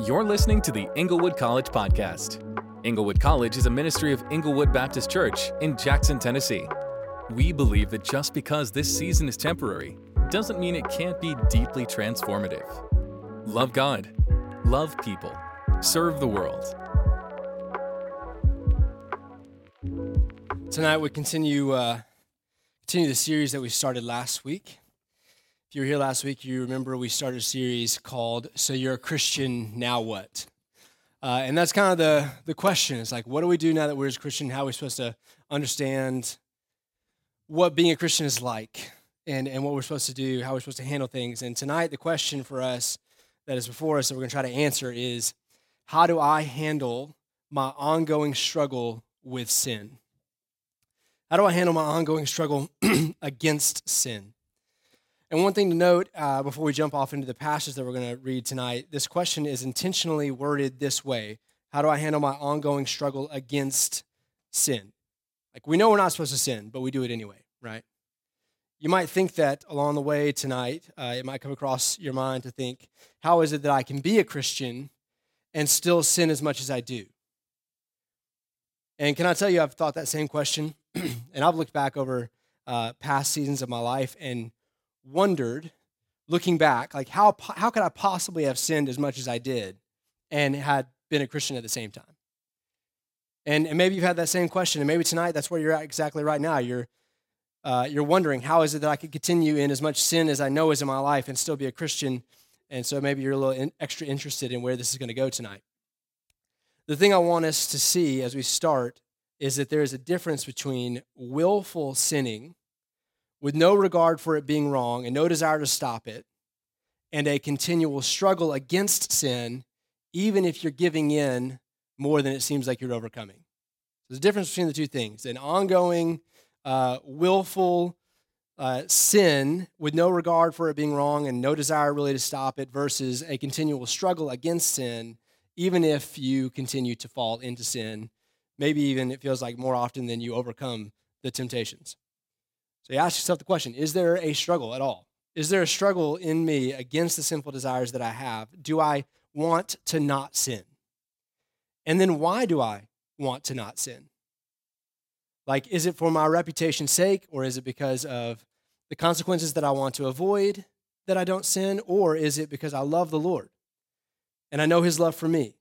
You're listening to the Englewood College Podcast. Englewood College is a ministry of Englewood Baptist Church in Jackson, Tennessee. We believe that just because this season is temporary doesn't mean it can't be deeply transformative. Love God, love people, serve the world. Tonight we continue uh, continue the series that we started last week. If you were here last week, you remember we started a series called "So You're a Christian Now What," uh, and that's kind of the the question. It's like, what do we do now that we're a Christian? How are we supposed to understand what being a Christian is like, and and what we're supposed to do, how we're supposed to handle things? And tonight, the question for us that is before us that we're going to try to answer is, how do I handle my ongoing struggle with sin? How do I handle my ongoing struggle against sin? And one thing to note uh, before we jump off into the passage that we're going to read tonight this question is intentionally worded this way How do I handle my ongoing struggle against sin? Like, we know we're not supposed to sin, but we do it anyway, right? You might think that along the way tonight, uh, it might come across your mind to think, How is it that I can be a Christian and still sin as much as I do? And can I tell you, I've thought that same question, and I've looked back over uh, past seasons of my life and wondered, looking back, like how, how could I possibly have sinned as much as I did and had been a Christian at the same time? And, and maybe you've had that same question, and maybe tonight that's where you're at exactly right now. You're, uh, you're wondering, how is it that I could continue in as much sin as I know is in my life and still be a Christian? And so maybe you're a little in, extra interested in where this is going to go tonight. The thing I want us to see as we start is that there is a difference between willful sinning with no regard for it being wrong and no desire to stop it, and a continual struggle against sin, even if you're giving in more than it seems like you're overcoming. There's a difference between the two things an ongoing, uh, willful uh, sin with no regard for it being wrong and no desire really to stop it versus a continual struggle against sin, even if you continue to fall into sin. Maybe even it feels like more often than you overcome the temptations. So you ask yourself the question is there a struggle at all? Is there a struggle in me against the sinful desires that I have? Do I want to not sin? And then why do I want to not sin? Like, is it for my reputation's sake, or is it because of the consequences that I want to avoid that I don't sin, or is it because I love the Lord and I know His love for me?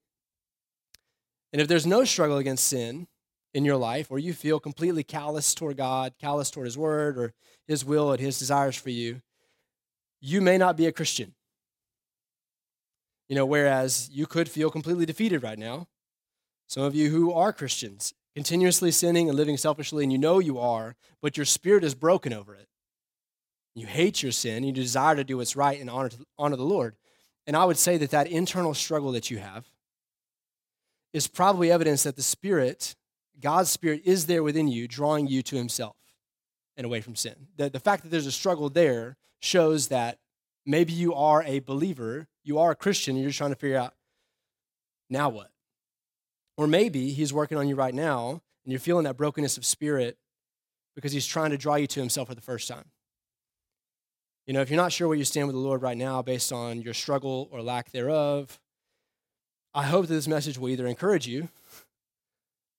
And if there's no struggle against sin, in your life, or you feel completely callous toward God, callous toward His Word or His will and His desires for you, you may not be a Christian. You know, whereas you could feel completely defeated right now. Some of you who are Christians, continuously sinning and living selfishly, and you know you are, but your spirit is broken over it. You hate your sin, you desire to do what's right and honor, honor the Lord. And I would say that that internal struggle that you have is probably evidence that the Spirit God's Spirit is there within you, drawing you to Himself and away from sin. The, the fact that there's a struggle there shows that maybe you are a believer, you are a Christian, and you're trying to figure out now what? Or maybe He's working on you right now, and you're feeling that brokenness of spirit because He's trying to draw you to Himself for the first time. You know, if you're not sure where you stand with the Lord right now based on your struggle or lack thereof, I hope that this message will either encourage you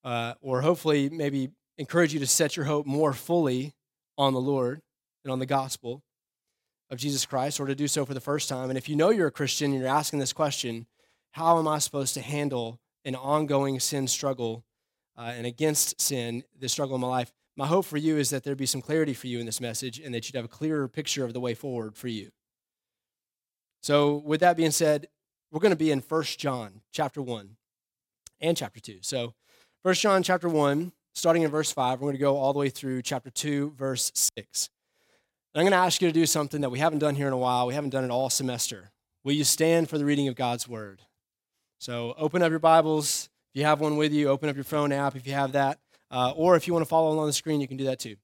uh, or hopefully maybe encourage you to set your hope more fully on the Lord and on the gospel of Jesus Christ, or to do so for the first time. And if you know you're a Christian and you're asking this question, how am I supposed to handle an ongoing sin struggle uh, and against sin, the struggle in my life? My hope for you is that there'd be some clarity for you in this message and that you'd have a clearer picture of the way forward for you. So, with that being said, we're going to be in First John chapter 1 and chapter 2. So, First John chapter 1, starting in verse 5, we're going to go all the way through chapter 2, verse 6. And I'm going to ask you to do something that we haven't done here in a while. We haven't done it all semester. Will you stand for the reading of God's word? So open up your Bibles. If you have one with you, open up your phone app if you have that. Uh, or if you want to follow along the screen, you can do that too.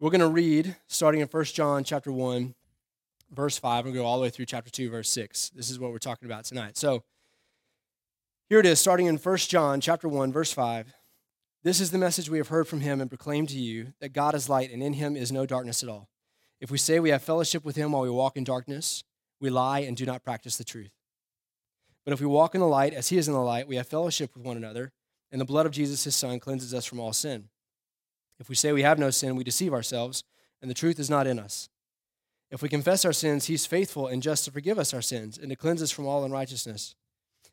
We're going to read starting in 1 John chapter 1, verse 5, and go all the way through chapter 2, verse 6. This is what we're talking about tonight. So here it is, starting in 1 John chapter 1, verse 5. This is the message we have heard from him and proclaimed to you that God is light and in him is no darkness at all. If we say we have fellowship with him while we walk in darkness, we lie and do not practice the truth. But if we walk in the light as he is in the light, we have fellowship with one another, and the blood of Jesus, his son, cleanses us from all sin. If we say we have no sin, we deceive ourselves, and the truth is not in us. If we confess our sins, he's faithful and just to forgive us our sins and to cleanse us from all unrighteousness.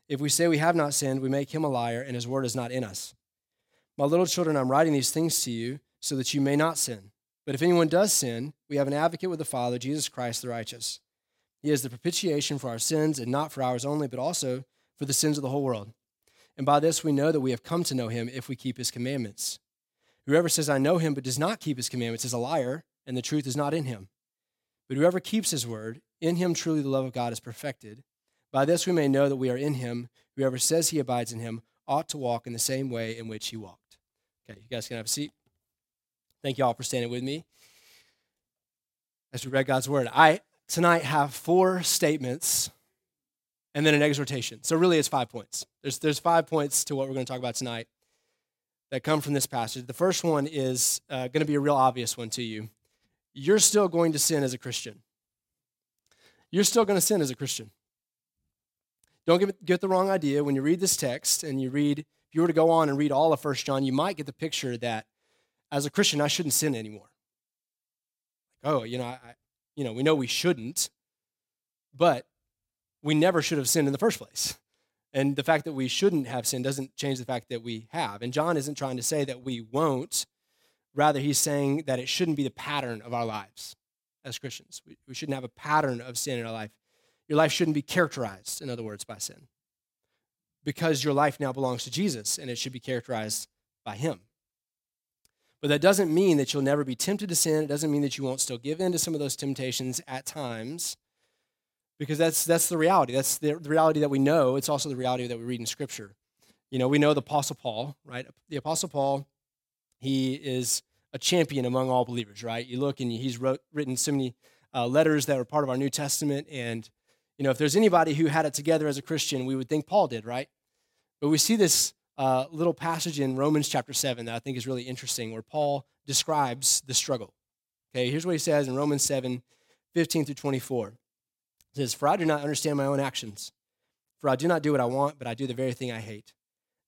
If we say we have not sinned, we make him a liar, and his word is not in us. My little children, I'm writing these things to you so that you may not sin. But if anyone does sin, we have an advocate with the Father, Jesus Christ the righteous. He is the propitiation for our sins, and not for ours only, but also for the sins of the whole world. And by this we know that we have come to know him if we keep his commandments. Whoever says, I know him, but does not keep his commandments is a liar, and the truth is not in him. But whoever keeps his word, in him truly the love of God is perfected. By this we may know that we are in him. Whoever says he abides in him ought to walk in the same way in which he walked. Okay, you guys can have a seat. Thank you all for standing with me as we read God's word. I tonight have four statements and then an exhortation. So really it's five points. There's, there's five points to what we're going to talk about tonight that come from this passage. The first one is uh, going to be a real obvious one to you. You're still going to sin as a Christian. You're still going to sin as a Christian. Don't get, get the wrong idea. When you read this text and you read, if you were to go on and read all of First John, you might get the picture that as a Christian, I shouldn't sin anymore. Oh, you know, I, you know, we know we shouldn't, but we never should have sinned in the first place. And the fact that we shouldn't have sinned doesn't change the fact that we have. And John isn't trying to say that we won't. Rather, he's saying that it shouldn't be the pattern of our lives as Christians. We, we shouldn't have a pattern of sin in our life. Your life shouldn't be characterized, in other words, by sin. Because your life now belongs to Jesus and it should be characterized by him. But that doesn't mean that you'll never be tempted to sin. It doesn't mean that you won't still give in to some of those temptations at times because that's, that's the reality. That's the, the reality that we know. It's also the reality that we read in Scripture. You know, we know the Apostle Paul, right? The Apostle Paul, he is a champion among all believers, right? You look and he's wrote, written so many uh, letters that are part of our New Testament. And, you know, if there's anybody who had it together as a Christian, we would think Paul did, right? But we see this uh, little passage in Romans chapter 7 that I think is really interesting where Paul describes the struggle. Okay, here's what he says in Romans 7 15 through 24 says, For I do not understand my own actions. For I do not do what I want, but I do the very thing I hate.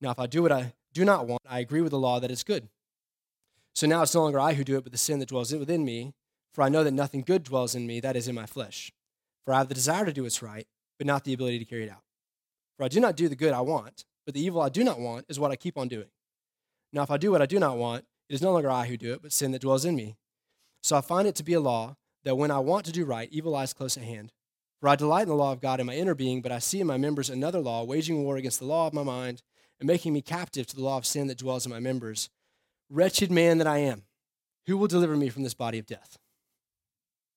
Now, if I do what I do not want, I agree with the law that it's good. So now it's no longer I who do it, but the sin that dwells within me. For I know that nothing good dwells in me, that is in my flesh. For I have the desire to do what's right, but not the ability to carry it out. For I do not do the good I want, but the evil I do not want is what I keep on doing. Now, if I do what I do not want, it is no longer I who do it, but sin that dwells in me. So I find it to be a law that when I want to do right, evil lies close at hand. For I delight in the law of God in my inner being, but I see in my members another law, waging war against the law of my mind and making me captive to the law of sin that dwells in my members. Wretched man that I am, who will deliver me from this body of death?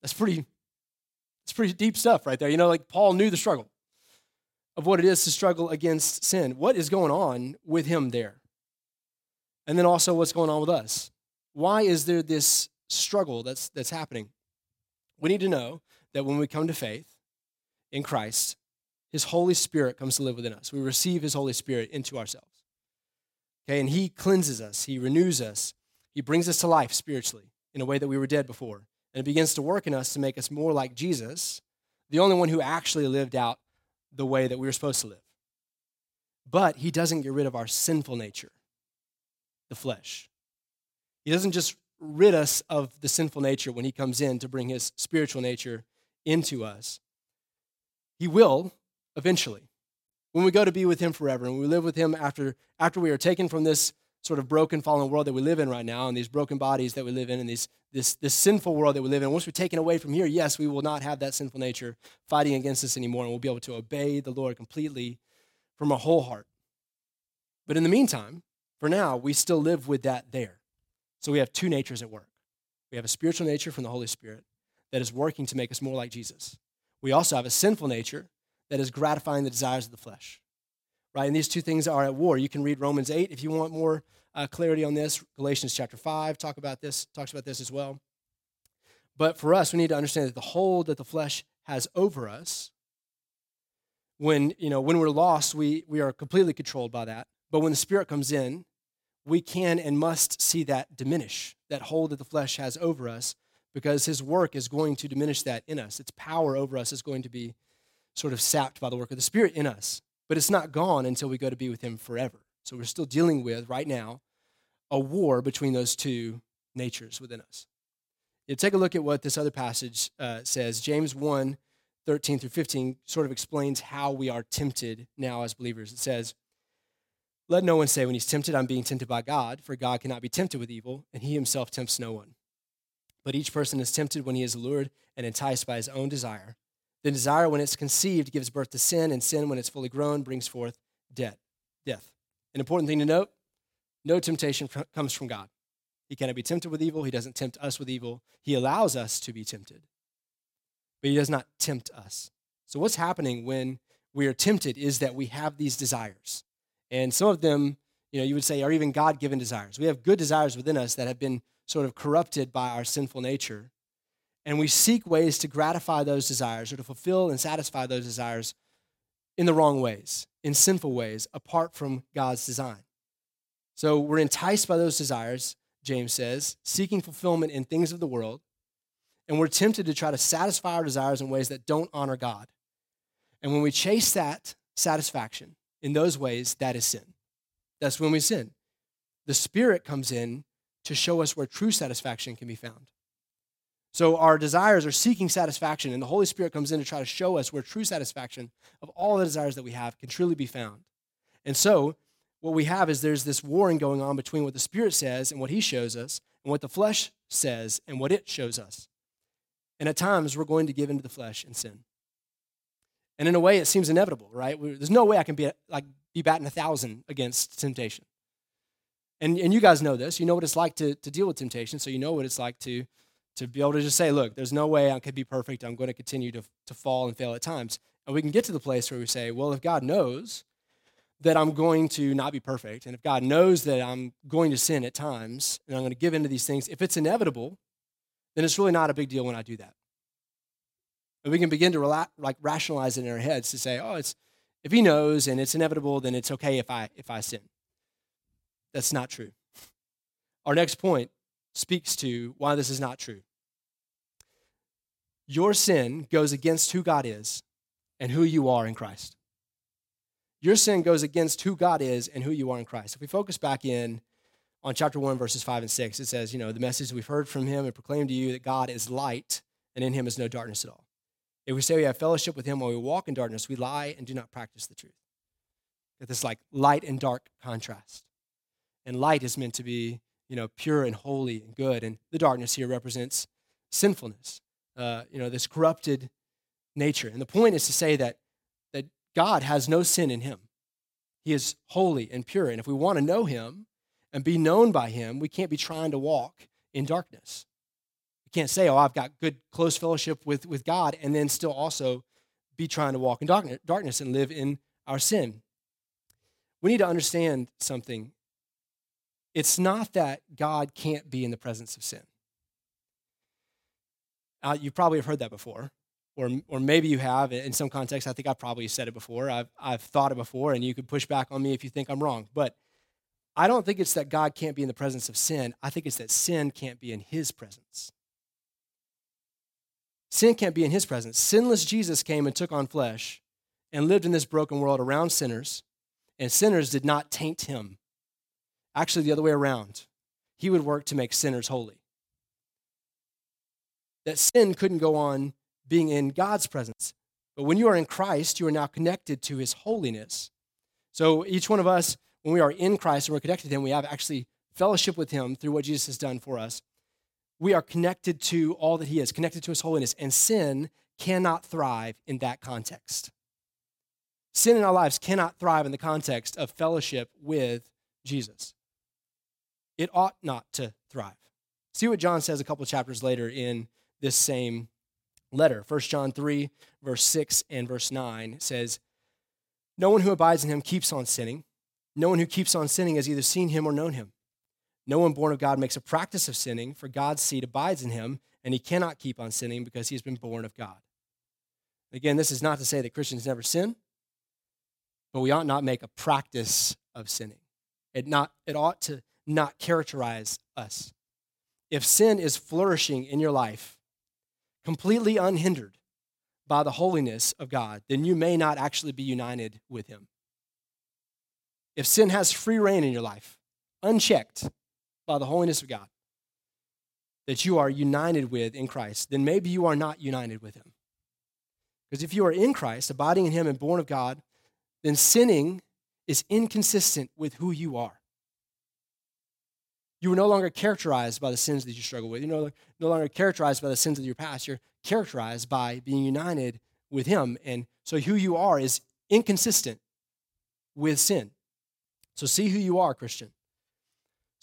That's pretty, that's pretty deep stuff right there. You know, like Paul knew the struggle of what it is to struggle against sin. What is going on with him there? And then also what's going on with us? Why is there this struggle that's, that's happening? We need to know that when we come to faith, in Christ, his Holy Spirit comes to live within us. We receive his Holy Spirit into ourselves. Okay, and he cleanses us, he renews us, he brings us to life spiritually in a way that we were dead before. And it begins to work in us to make us more like Jesus, the only one who actually lived out the way that we were supposed to live. But he doesn't get rid of our sinful nature, the flesh. He doesn't just rid us of the sinful nature when he comes in to bring his spiritual nature into us. He will eventually. When we go to be with him forever and we live with him after, after we are taken from this sort of broken, fallen world that we live in right now and these broken bodies that we live in and these, this, this sinful world that we live in, once we're taken away from here, yes, we will not have that sinful nature fighting against us anymore and we'll be able to obey the Lord completely from a whole heart. But in the meantime, for now, we still live with that there. So we have two natures at work. We have a spiritual nature from the Holy Spirit that is working to make us more like Jesus we also have a sinful nature that is gratifying the desires of the flesh. Right? And these two things are at war. You can read Romans 8 if you want more uh, clarity on this. Galatians chapter 5 talk about this, talks about this as well. But for us, we need to understand that the hold that the flesh has over us, when, you know, when we're lost, we, we are completely controlled by that. But when the Spirit comes in, we can and must see that diminish, that hold that the flesh has over us, because his work is going to diminish that in us. Its power over us is going to be sort of sapped by the work of the Spirit in us. but it's not gone until we go to be with him forever. So we're still dealing with, right now, a war between those two natures within us. You take a look at what this other passage uh, says. James 1 13 through 15 sort of explains how we are tempted now as believers. It says, Let no one say when he's tempted, I'm being tempted by God, for God cannot be tempted with evil, and he himself tempts no one. But each person is tempted when he is allured and enticed by his own desire. The desire, when it's conceived, gives birth to sin, and sin, when it's fully grown, brings forth death. Death. An important thing to note no temptation comes from God. He cannot be tempted with evil. He doesn't tempt us with evil. He allows us to be tempted, but He does not tempt us. So, what's happening when we are tempted is that we have these desires. And some of them, you know, you would say are even God given desires. We have good desires within us that have been sort of corrupted by our sinful nature. And we seek ways to gratify those desires or to fulfill and satisfy those desires in the wrong ways, in sinful ways, apart from God's design. So we're enticed by those desires, James says, seeking fulfillment in things of the world, and we're tempted to try to satisfy our desires in ways that don't honor God. And when we chase that satisfaction in those ways, that is sin. That's when we sin. The Spirit comes in to show us where true satisfaction can be found. So our desires are seeking satisfaction, and the Holy Spirit comes in to try to show us where true satisfaction of all the desires that we have can truly be found. And so what we have is there's this warring going on between what the Spirit says and what He shows us, and what the flesh says and what it shows us. And at times, we're going to give into the flesh and sin. And in a way, it seems inevitable, right? There's no way I can be like be batting a thousand against temptation. And, and you guys know this. You know what it's like to, to deal with temptation, so you know what it's like to, to be able to just say, look, there's no way I could be perfect. I'm going to continue to, to fall and fail at times. And we can get to the place where we say, well, if God knows that I'm going to not be perfect, and if God knows that I'm going to sin at times, and I'm going to give into these things, if it's inevitable, then it's really not a big deal when I do that. And we can begin to rela- like rationalize it in our heads to say, oh, it's if He knows and it's inevitable, then it's okay if I if I sin. That's not true. Our next point speaks to why this is not true. Your sin goes against who God is and who you are in Christ. Your sin goes against who God is and who you are in Christ. If we focus back in on chapter 1, verses 5 and 6, it says, you know, the message we've heard from him and proclaimed to you that God is light and in him is no darkness at all. If we say we have fellowship with him while we walk in darkness, we lie and do not practice the truth. Get this like light and dark contrast. And light is meant to be, you know, pure and holy and good. And the darkness here represents sinfulness, uh, you know, this corrupted nature. And the point is to say that that God has no sin in him. He is holy and pure. And if we want to know him and be known by him, we can't be trying to walk in darkness. We can't say, oh, I've got good, close fellowship with, with God, and then still also be trying to walk in darkness and live in our sin. We need to understand something. It's not that God can't be in the presence of sin. Uh, you probably have heard that before or, or maybe you have in some context. I think I've probably said it before. I've, I've thought it before, and you could push back on me if you think I'm wrong. But I don't think it's that God can't be in the presence of sin. I think it's that sin can't be in his presence. Sin can't be in his presence. Sinless Jesus came and took on flesh and lived in this broken world around sinners, and sinners did not taint him. Actually, the other way around. He would work to make sinners holy. That sin couldn't go on being in God's presence. But when you are in Christ, you are now connected to his holiness. So each one of us, when we are in Christ and we're connected to him, we have actually fellowship with him through what Jesus has done for us. We are connected to all that he is, connected to his holiness, and sin cannot thrive in that context. Sin in our lives cannot thrive in the context of fellowship with Jesus. It ought not to thrive. See what John says a couple chapters later in this same letter. 1 John 3, verse 6 and verse 9 says, No one who abides in him keeps on sinning. No one who keeps on sinning has either seen him or known him. No one born of God makes a practice of sinning, for God's seed abides in him, and he cannot keep on sinning because he has been born of God. Again, this is not to say that Christians never sin, but we ought not make a practice of sinning. It, not, it ought to not characterize us. If sin is flourishing in your life, completely unhindered by the holiness of God, then you may not actually be united with Him. If sin has free rein in your life, unchecked by the holiness of God, that you are united with in Christ, then maybe you are not united with Him. Because if you are in Christ, abiding in Him and born of God, then sinning is inconsistent with who you are. You are no longer characterized by the sins that you struggle with. You're no, no longer characterized by the sins of your past. You're characterized by being united with Him. And so who you are is inconsistent with sin. So see who you are, Christian.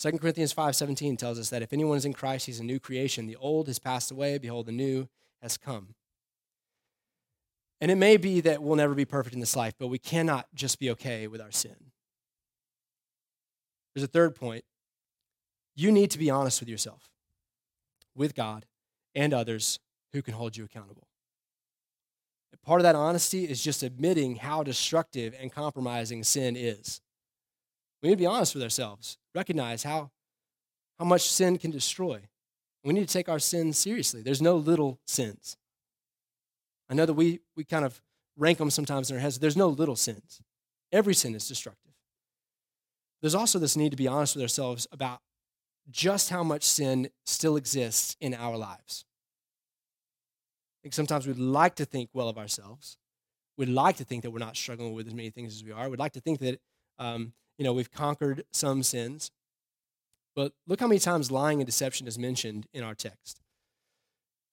2 Corinthians 5:17 tells us that if anyone is in Christ, he's a new creation. The old has passed away, behold the new has come. And it may be that we'll never be perfect in this life, but we cannot just be okay with our sin. There's a third point. You need to be honest with yourself, with God, and others who can hold you accountable. Part of that honesty is just admitting how destructive and compromising sin is. We need to be honest with ourselves, recognize how, how much sin can destroy. We need to take our sins seriously. There's no little sins. I know that we, we kind of rank them sometimes in our heads. There's no little sins. Every sin is destructive. There's also this need to be honest with ourselves about just how much sin still exists in our lives. I think sometimes we'd like to think well of ourselves. We'd like to think that we're not struggling with as many things as we are. We'd like to think that um, you know we've conquered some sins. But look how many times lying and deception is mentioned in our text.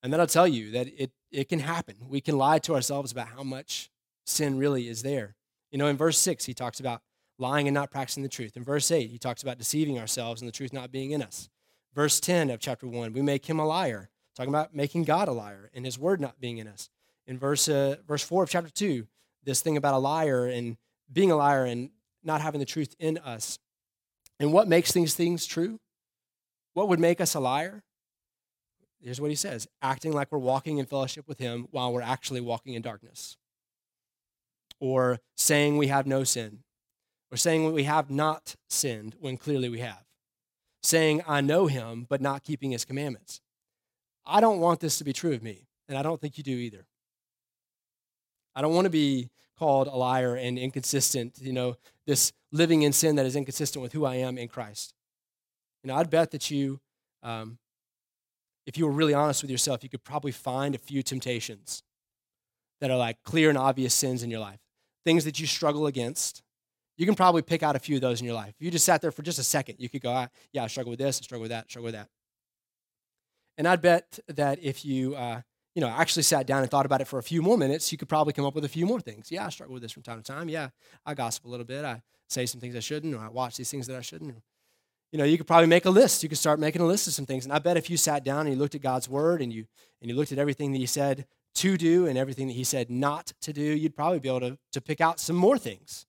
And that'll tell you that it, it can happen. We can lie to ourselves about how much sin really is there. You know, in verse 6, he talks about lying and not practicing the truth. In verse 8, he talks about deceiving ourselves and the truth not being in us. Verse 10 of chapter 1, we make him a liar, talking about making God a liar and his word not being in us. In verse, uh, verse 4 of chapter 2, this thing about a liar and being a liar and not having the truth in us. And what makes these things true? What would make us a liar? Here's what he says acting like we're walking in fellowship with him while we're actually walking in darkness. Or saying we have no sin. Or saying we have not sinned when clearly we have. Saying, I know him, but not keeping his commandments. I don't want this to be true of me, and I don't think you do either. I don't want to be called a liar and inconsistent, you know, this living in sin that is inconsistent with who I am in Christ. You know, I'd bet that you um, if you were really honest with yourself, you could probably find a few temptations that are like clear and obvious sins in your life, things that you struggle against. You can probably pick out a few of those in your life. If you just sat there for just a second, you could go, ah, yeah, I struggle with this, I struggle with that, I struggle with that. And I'd bet that if you, uh, you know, actually sat down and thought about it for a few more minutes, you could probably come up with a few more things. Yeah, I struggle with this from time to time. Yeah, I gossip a little bit. I say some things I shouldn't, or I watch these things that I shouldn't you know, you could probably make a list. You could start making a list of some things. And I bet if you sat down and you looked at God's word and you and you looked at everything that he said to do and everything that he said not to do, you'd probably be able to, to pick out some more things.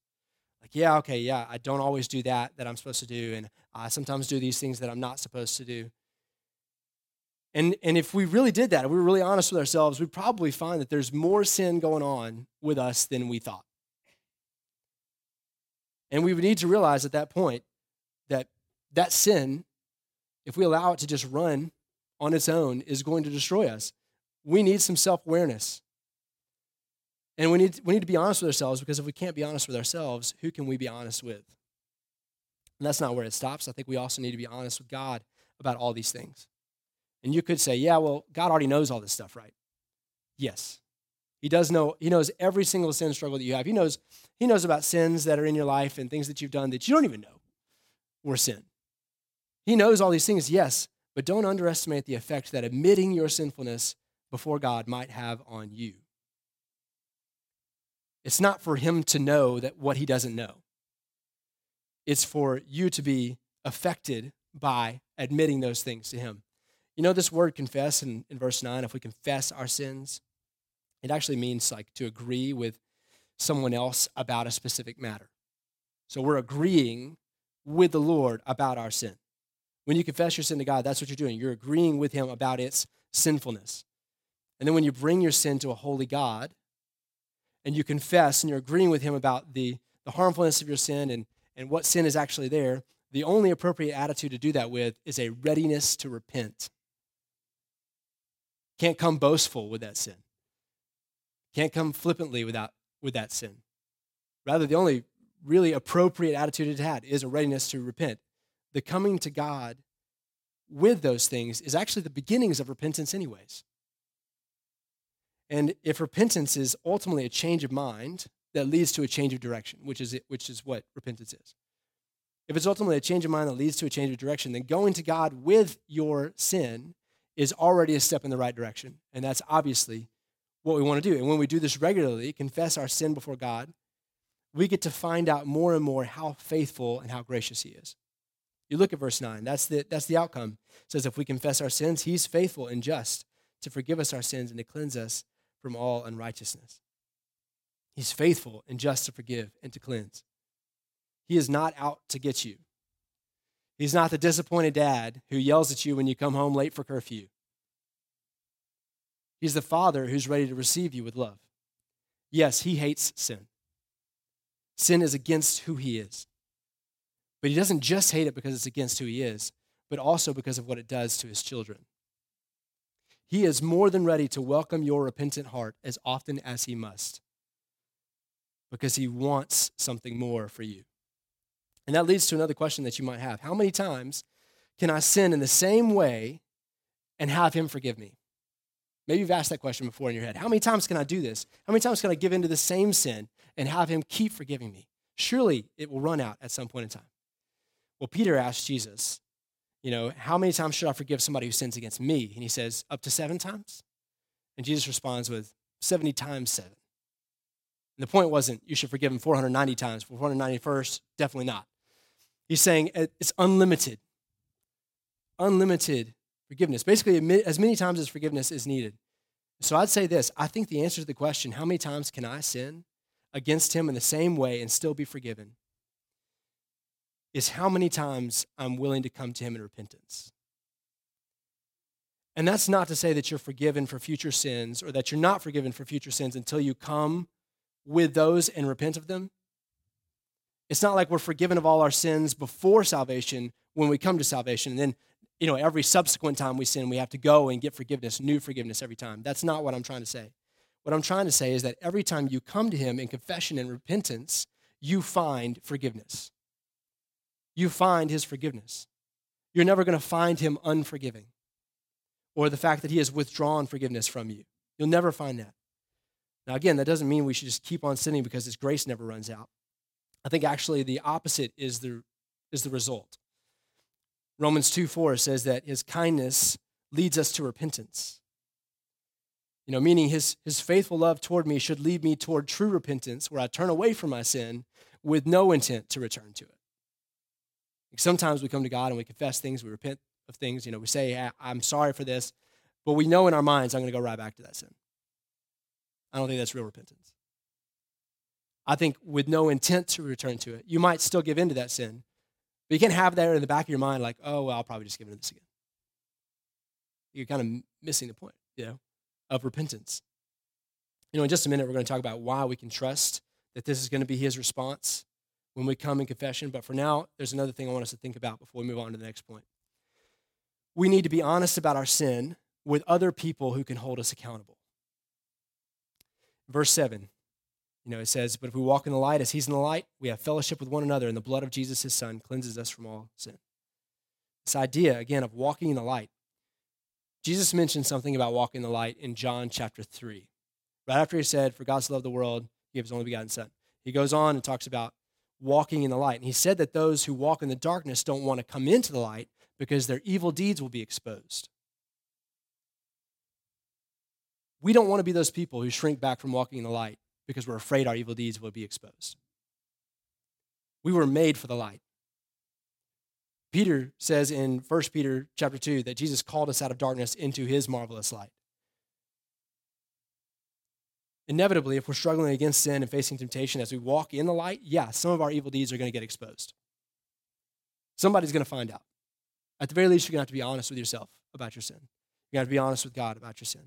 Like, yeah, okay, yeah, I don't always do that that I'm supposed to do, and I sometimes do these things that I'm not supposed to do. And, and if we really did that, if we were really honest with ourselves, we'd probably find that there's more sin going on with us than we thought. And we would need to realize at that point that that sin, if we allow it to just run on its own, is going to destroy us. We need some self awareness. And we need, we need to be honest with ourselves because if we can't be honest with ourselves, who can we be honest with? And that's not where it stops. I think we also need to be honest with God about all these things. And you could say, yeah, well, God already knows all this stuff, right? Yes. He does know, he knows every single sin struggle that you have. He knows, he knows about sins that are in your life and things that you've done that you don't even know were sin. He knows all these things, yes, but don't underestimate the effect that admitting your sinfulness before God might have on you. It's not for him to know that what he doesn't know. It's for you to be affected by admitting those things to him. You know this word confess in, in verse 9, if we confess our sins, it actually means like to agree with someone else about a specific matter. So we're agreeing with the Lord about our sin. When you confess your sin to God, that's what you're doing. You're agreeing with Him about its sinfulness. And then when you bring your sin to a holy God and you confess and you're agreeing with Him about the, the harmfulness of your sin and, and what sin is actually there, the only appropriate attitude to do that with is a readiness to repent. Can't come boastful with that sin. Can't come flippantly without with that sin. Rather, the only really appropriate attitude it had is a readiness to repent. The coming to God with those things is actually the beginnings of repentance, anyways. And if repentance is ultimately a change of mind that leads to a change of direction, which is, it, which is what repentance is. If it's ultimately a change of mind that leads to a change of direction, then going to God with your sin is already a step in the right direction. And that's obviously what we want to do. And when we do this regularly, confess our sin before God, we get to find out more and more how faithful and how gracious He is. You look at verse 9, that's the, that's the outcome. It says, If we confess our sins, He's faithful and just to forgive us our sins and to cleanse us from all unrighteousness. He's faithful and just to forgive and to cleanse. He is not out to get you. He's not the disappointed dad who yells at you when you come home late for curfew. He's the father who's ready to receive you with love. Yes, he hates sin. Sin is against who he is. But he doesn't just hate it because it's against who he is, but also because of what it does to his children. He is more than ready to welcome your repentant heart as often as he must because he wants something more for you. And that leads to another question that you might have How many times can I sin in the same way and have him forgive me? Maybe you've asked that question before in your head. How many times can I do this? How many times can I give into the same sin and have him keep forgiving me? Surely it will run out at some point in time. Well, Peter asked Jesus, you know, how many times should I forgive somebody who sins against me? And he says, up to seven times. And Jesus responds with 70 times seven. And the point wasn't you should forgive him 490 times. 491st, definitely not. He's saying uh, it's unlimited. Unlimited forgiveness. Basically, as many times as forgiveness is needed. So I'd say this I think the answer to the question, how many times can I sin against him in the same way and still be forgiven, is how many times I'm willing to come to him in repentance. And that's not to say that you're forgiven for future sins or that you're not forgiven for future sins until you come with those and repent of them. It's not like we're forgiven of all our sins before salvation when we come to salvation. And then you know, every subsequent time we sin, we have to go and get forgiveness, new forgiveness every time. That's not what I'm trying to say. What I'm trying to say is that every time you come to Him in confession and repentance, you find forgiveness. You find His forgiveness. You're never going to find Him unforgiving or the fact that He has withdrawn forgiveness from you. You'll never find that. Now, again, that doesn't mean we should just keep on sinning because His grace never runs out. I think actually the opposite is the, is the result. Romans 2 4 says that his kindness leads us to repentance. You know, meaning his, his faithful love toward me should lead me toward true repentance, where I turn away from my sin with no intent to return to it. Sometimes we come to God and we confess things, we repent of things, you know, we say, I'm sorry for this, but we know in our minds, I'm going to go right back to that sin. I don't think that's real repentance. I think with no intent to return to it, you might still give in to that sin, but you can't have that in the back of your mind, like, oh, well, I'll probably just give into this again. You're kind of missing the point, you know, of repentance. You know, in just a minute, we're going to talk about why we can trust that this is going to be his response when we come in confession. But for now, there's another thing I want us to think about before we move on to the next point. We need to be honest about our sin with other people who can hold us accountable. Verse 7 you know, it says, But if we walk in the light as he's in the light, we have fellowship with one another, and the blood of Jesus, his son, cleanses us from all sin. This idea, again, of walking in the light. Jesus mentioned something about walking in the light in John chapter 3. Right after he said, For God so loved the world, he gave his only begotten son. He goes on and talks about walking in the light. And he said that those who walk in the darkness don't want to come into the light because their evil deeds will be exposed. We don't want to be those people who shrink back from walking in the light because we're afraid our evil deeds will be exposed. We were made for the light. Peter says in 1 Peter chapter 2 that Jesus called us out of darkness into his marvelous light. Inevitably, if we're struggling against sin and facing temptation as we walk in the light, yeah, some of our evil deeds are going to get exposed. Somebody's going to find out. At the very least, you're going to have to be honest with yourself about your sin. You're going to have to be honest with God about your sin.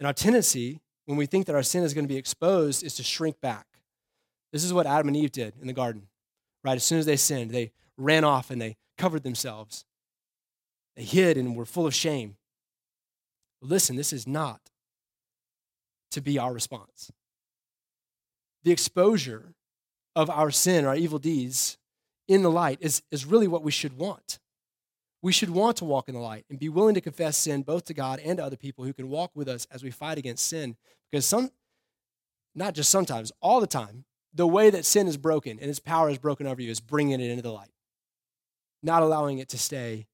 And our tendency when we think that our sin is going to be exposed is to shrink back. This is what Adam and Eve did in the garden, right? As soon as they sinned, they ran off and they covered themselves. They hid and were full of shame. Listen, this is not to be our response. The exposure of our sin, our evil deeds in the light is, is really what we should want. We should want to walk in the light and be willing to confess sin both to God and to other people who can walk with us as we fight against sin. Because some, not just sometimes, all the time, the way that sin is broken and its power is broken over you is bringing it into the light, not allowing it to stay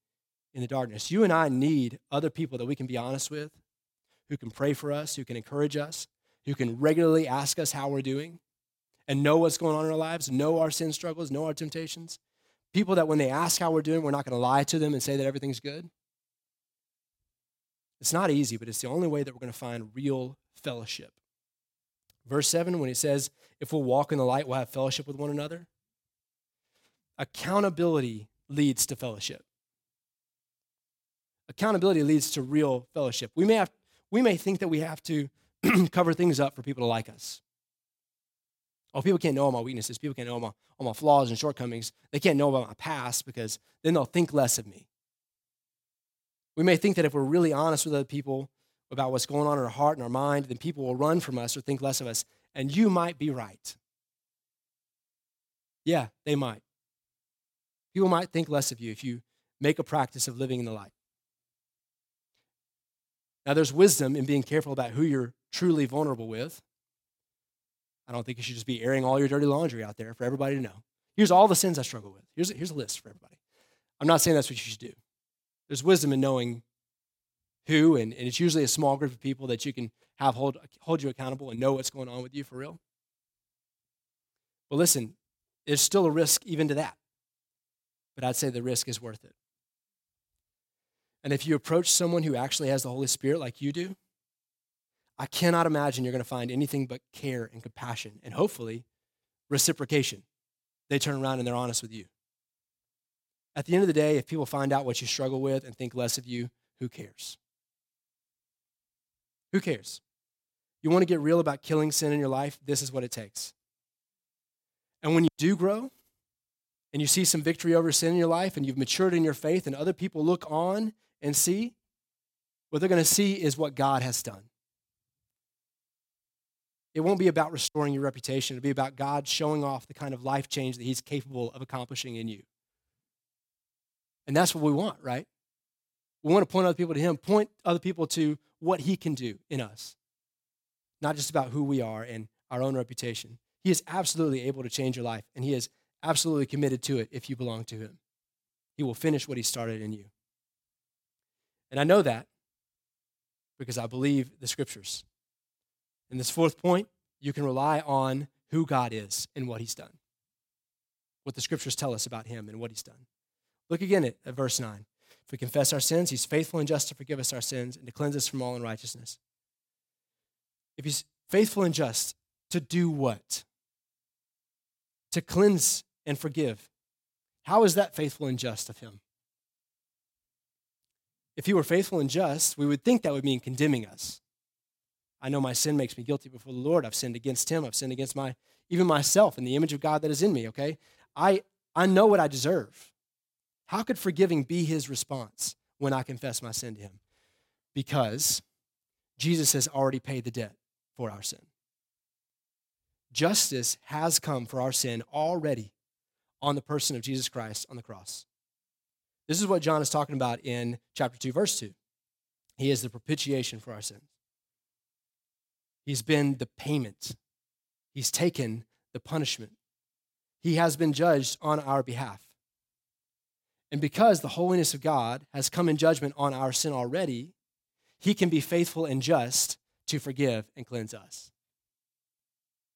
in the darkness. You and I need other people that we can be honest with, who can pray for us, who can encourage us, who can regularly ask us how we're doing and know what's going on in our lives, know our sin struggles, know our temptations. People that when they ask how we're doing, we're not going to lie to them and say that everything's good. It's not easy, but it's the only way that we're going to find real fellowship. Verse 7, when it says, if we'll walk in the light, we'll have fellowship with one another. Accountability leads to fellowship. Accountability leads to real fellowship. We may, have, we may think that we have to cover things up for people to like us. Oh, people can't know all my weaknesses. People can't know all my, all my flaws and shortcomings. They can't know about my past because then they'll think less of me. We may think that if we're really honest with other people about what's going on in our heart and our mind, then people will run from us or think less of us. And you might be right. Yeah, they might. People might think less of you if you make a practice of living in the light. Now, there's wisdom in being careful about who you're truly vulnerable with. I don't think you should just be airing all your dirty laundry out there for everybody to know. Here's all the sins I struggle with. Here's a, here's a list for everybody. I'm not saying that's what you should do. There's wisdom in knowing who, and, and it's usually a small group of people that you can have hold, hold you accountable and know what's going on with you for real. But listen, there's still a risk even to that. But I'd say the risk is worth it. And if you approach someone who actually has the Holy Spirit like you do, I cannot imagine you're going to find anything but care and compassion and hopefully reciprocation. They turn around and they're honest with you. At the end of the day, if people find out what you struggle with and think less of you, who cares? Who cares? You want to get real about killing sin in your life? This is what it takes. And when you do grow and you see some victory over sin in your life and you've matured in your faith and other people look on and see, what they're going to see is what God has done. It won't be about restoring your reputation. It'll be about God showing off the kind of life change that He's capable of accomplishing in you. And that's what we want, right? We want to point other people to Him, point other people to what He can do in us, not just about who we are and our own reputation. He is absolutely able to change your life, and He is absolutely committed to it if you belong to Him. He will finish what He started in you. And I know that because I believe the scriptures. In this fourth point, you can rely on who God is and what he's done. What the scriptures tell us about him and what he's done. Look again at, at verse 9. If we confess our sins, he's faithful and just to forgive us our sins and to cleanse us from all unrighteousness. If he's faithful and just to do what? To cleanse and forgive. How is that faithful and just of him? If he were faithful and just, we would think that would mean condemning us. I know my sin makes me guilty before the Lord. I've sinned against him. I've sinned against my even myself and the image of God that is in me, okay? I I know what I deserve. How could forgiving be his response when I confess my sin to him? Because Jesus has already paid the debt for our sin. Justice has come for our sin already on the person of Jesus Christ on the cross. This is what John is talking about in chapter 2, verse 2. He is the propitiation for our sins. He's been the payment, He's taken the punishment. He has been judged on our behalf. And because the holiness of God has come in judgment on our sin already, He can be faithful and just to forgive and cleanse us.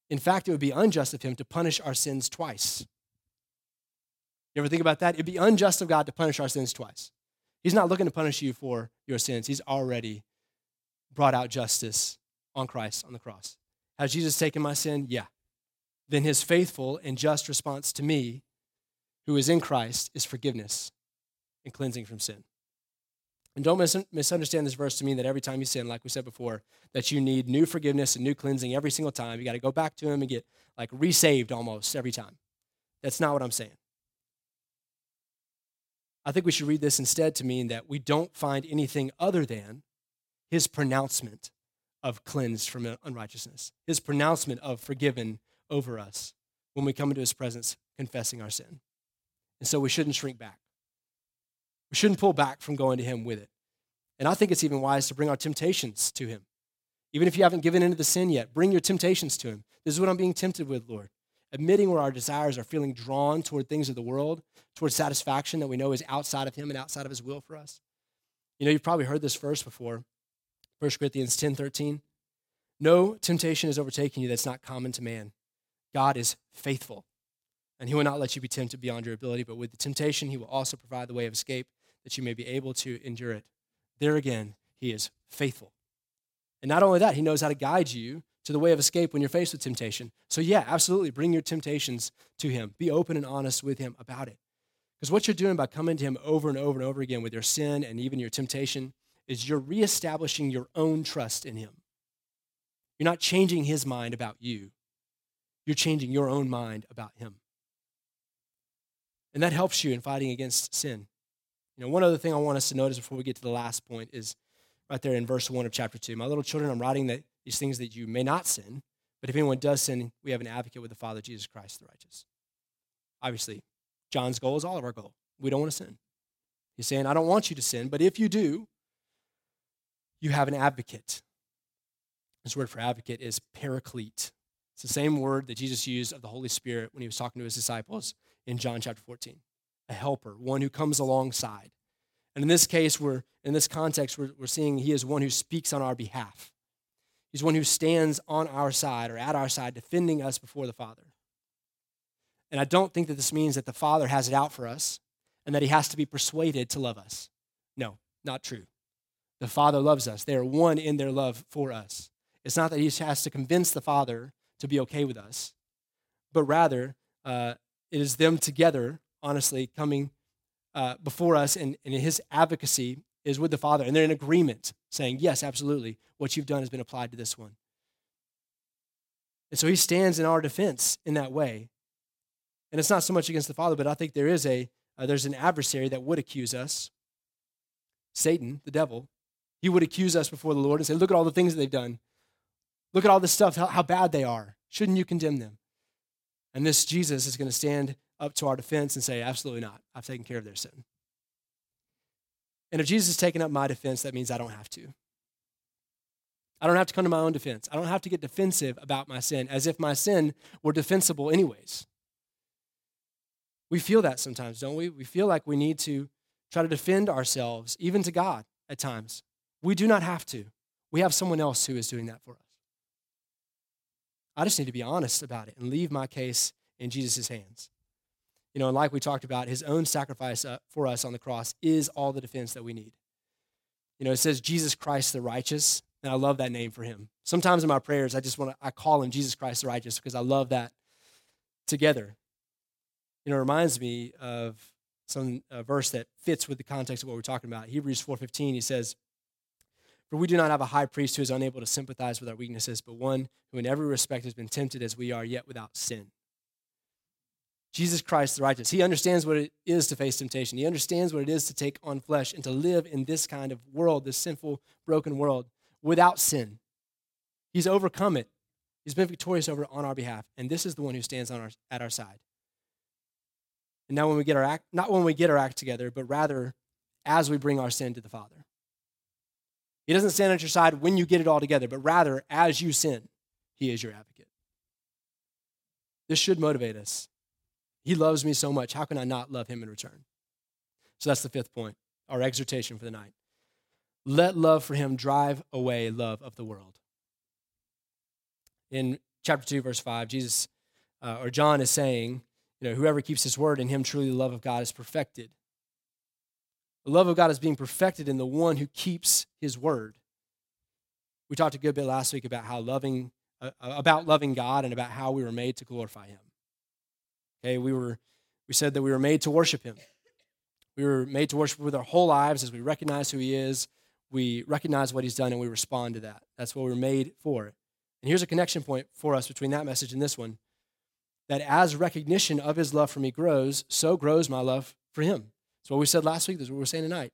In fact, it would be unjust of Him to punish our sins twice. You ever think about that? It'd be unjust of God to punish our sins twice. He's not looking to punish you for your sins. He's already brought out justice on Christ on the cross. Has Jesus taken my sin? Yeah. Then his faithful and just response to me, who is in Christ, is forgiveness and cleansing from sin. And don't mis- misunderstand this verse to mean that every time you sin, like we said before, that you need new forgiveness and new cleansing every single time. You got to go back to him and get like resaved almost every time. That's not what I'm saying. I think we should read this instead to mean that we don't find anything other than his pronouncement of cleansed from unrighteousness, his pronouncement of forgiven over us when we come into his presence confessing our sin. And so we shouldn't shrink back. We shouldn't pull back from going to him with it. And I think it's even wise to bring our temptations to him. Even if you haven't given into the sin yet, bring your temptations to him. This is what I'm being tempted with, Lord. Admitting where our desires are feeling drawn toward things of the world, toward satisfaction that we know is outside of him and outside of his will for us. You know, you've probably heard this verse before. 1 Corinthians 10 13. No temptation is overtaking you that's not common to man. God is faithful, and he will not let you be tempted beyond your ability, but with the temptation, he will also provide the way of escape that you may be able to endure it. There again, he is faithful. And not only that, he knows how to guide you to the way of escape when you're faced with temptation. So, yeah, absolutely, bring your temptations to him. Be open and honest with him about it. Because what you're doing by coming to him over and over and over again with your sin and even your temptation is you're reestablishing your own trust in him. You're not changing his mind about you, you're changing your own mind about him. And that helps you in fighting against sin. You know, one other thing I want us to notice before we get to the last point is right there in verse 1 of chapter 2. My little children, I'm writing that these things that you may not sin, but if anyone does sin, we have an advocate with the Father, Jesus Christ the righteous. Obviously, John's goal is all of our goal. We don't want to sin. He's saying, I don't want you to sin, but if you do, you have an advocate. This word for advocate is paraclete. It's the same word that Jesus used of the Holy Spirit when he was talking to his disciples in John chapter 14. A helper, one who comes alongside. And in this case, we're in this context, we're, we're seeing he is one who speaks on our behalf. He's one who stands on our side or at our side, defending us before the Father. And I don't think that this means that the Father has it out for us and that he has to be persuaded to love us. No, not true. The Father loves us. They are one in their love for us. It's not that he has to convince the Father to be okay with us, but rather uh, it is them together, honestly, coming uh, before us, and, and his advocacy is with the Father. And they're in agreement, saying, Yes, absolutely, what you've done has been applied to this one. And so he stands in our defense in that way. And it's not so much against the Father, but I think there is a uh, there's an adversary that would accuse us. Satan, the devil, he would accuse us before the Lord and say, Look at all the things that they've done. Look at all this stuff, how, how bad they are. Shouldn't you condemn them? And this Jesus is going to stand up to our defense and say, Absolutely not. I've taken care of their sin. And if Jesus is taking up my defense, that means I don't have to. I don't have to come to my own defense. I don't have to get defensive about my sin as if my sin were defensible, anyways. We feel that sometimes, don't we? We feel like we need to try to defend ourselves, even to God at times. We do not have to. We have someone else who is doing that for us. I just need to be honest about it and leave my case in Jesus' hands. You know, and like we talked about, his own sacrifice uh, for us on the cross is all the defense that we need. You know, it says Jesus Christ the righteous, and I love that name for him. Sometimes in my prayers, I just want to, I call him Jesus Christ the righteous because I love that together. You know, it reminds me of some verse that fits with the context of what we're talking about. Hebrews 4.15, he says, For we do not have a high priest who is unable to sympathize with our weaknesses, but one who in every respect has been tempted as we are, yet without sin. Jesus Christ the righteous. He understands what it is to face temptation. He understands what it is to take on flesh and to live in this kind of world, this sinful, broken world, without sin. He's overcome it. He's been victorious over it on our behalf. And this is the one who stands on our, at our side. And now when we get our act, not when we get our act together, but rather as we bring our sin to the Father. He doesn't stand at your side when you get it all together, but rather as you sin, he is your advocate. This should motivate us he loves me so much. How can I not love him in return? So that's the fifth point, our exhortation for the night. Let love for him drive away love of the world. In chapter 2, verse 5, Jesus uh, or John is saying, you know, whoever keeps his word in him, truly the love of God is perfected. The love of God is being perfected in the one who keeps his word. We talked a good bit last week about how loving, uh, about loving God and about how we were made to glorify him. Okay, we were we said that we were made to worship him. We were made to worship with our whole lives as we recognize who he is, we recognize what he's done, and we respond to that. That's what we were made for. And here's a connection point for us between that message and this one that as recognition of his love for me grows, so grows my love for him. That's what we said last week. That's what we're saying tonight.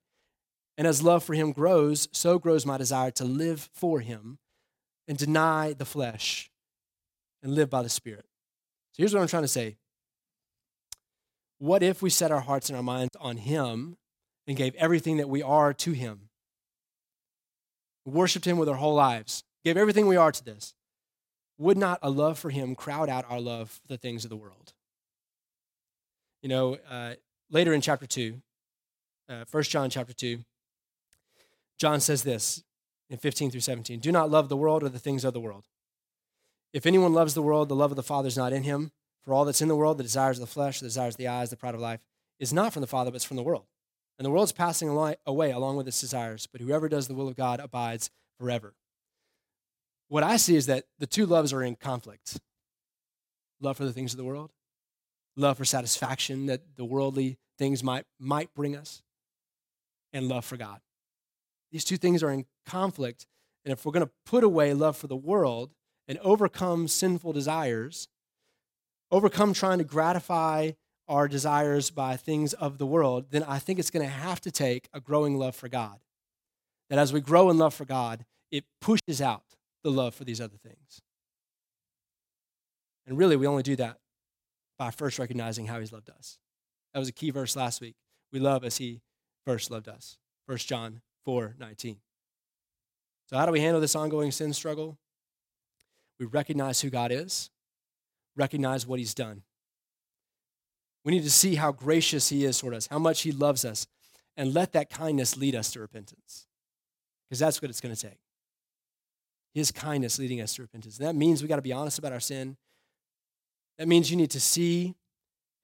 And as love for him grows, so grows my desire to live for him, and deny the flesh and live by the Spirit. So here's what I'm trying to say. What if we set our hearts and our minds on Him and gave everything that we are to Him? Worshipped Him with our whole lives, gave everything we are to this. Would not a love for Him crowd out our love for the things of the world? You know, uh, later in chapter 2, uh, 1 John chapter 2, John says this in 15 through 17 Do not love the world or the things of the world. If anyone loves the world, the love of the Father is not in him. For all that's in the world, the desires of the flesh, the desires of the eyes, the pride of life, is not from the Father, but it's from the world. And the world's passing away along with its desires, but whoever does the will of God abides forever. What I see is that the two loves are in conflict love for the things of the world, love for satisfaction that the worldly things might, might bring us, and love for God. These two things are in conflict. And if we're going to put away love for the world and overcome sinful desires, overcome trying to gratify our desires by things of the world, then I think it's going to have to take a growing love for God. That as we grow in love for God, it pushes out the love for these other things. And really, we only do that by first recognizing how He's loved us. That was a key verse last week. We love as He first loved us. 1 John 4 19. So, how do we handle this ongoing sin struggle? We recognize who God is, recognize what He's done. We need to see how gracious He is toward us, how much He loves us, and let that kindness lead us to repentance. Because that's what it's going to take. His kindness leading us to repentance. And that means we got to be honest about our sin. That means you need to see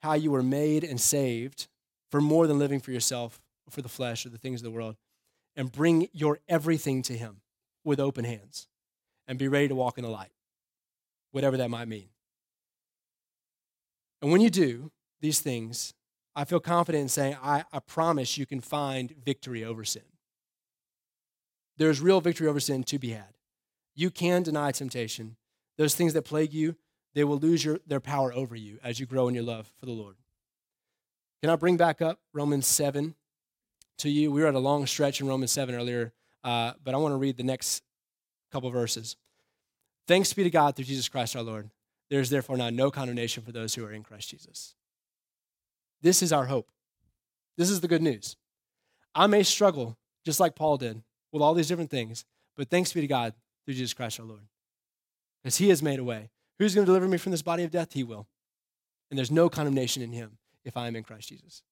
how you were made and saved for more than living for yourself or for the flesh or the things of the world. And bring your everything to Him with open hands and be ready to walk in the light, whatever that might mean. And when you do these things, I feel confident in saying, I, I promise you can find victory over sin. There's real victory over sin to be had. You can deny temptation. Those things that plague you, they will lose your, their power over you as you grow in your love for the Lord. Can I bring back up Romans 7 to you? We were at a long stretch in Romans 7 earlier, uh, but I want to read the next couple verses. Thanks be to God through Jesus Christ our Lord. There is therefore now no condemnation for those who are in Christ Jesus. This is our hope. This is the good news. I may struggle, just like Paul did, with all these different things, but thanks be to God through Jesus Christ our Lord. Because he has made a way. Who's going to deliver me from this body of death? He will. And there's no condemnation in him if I am in Christ Jesus.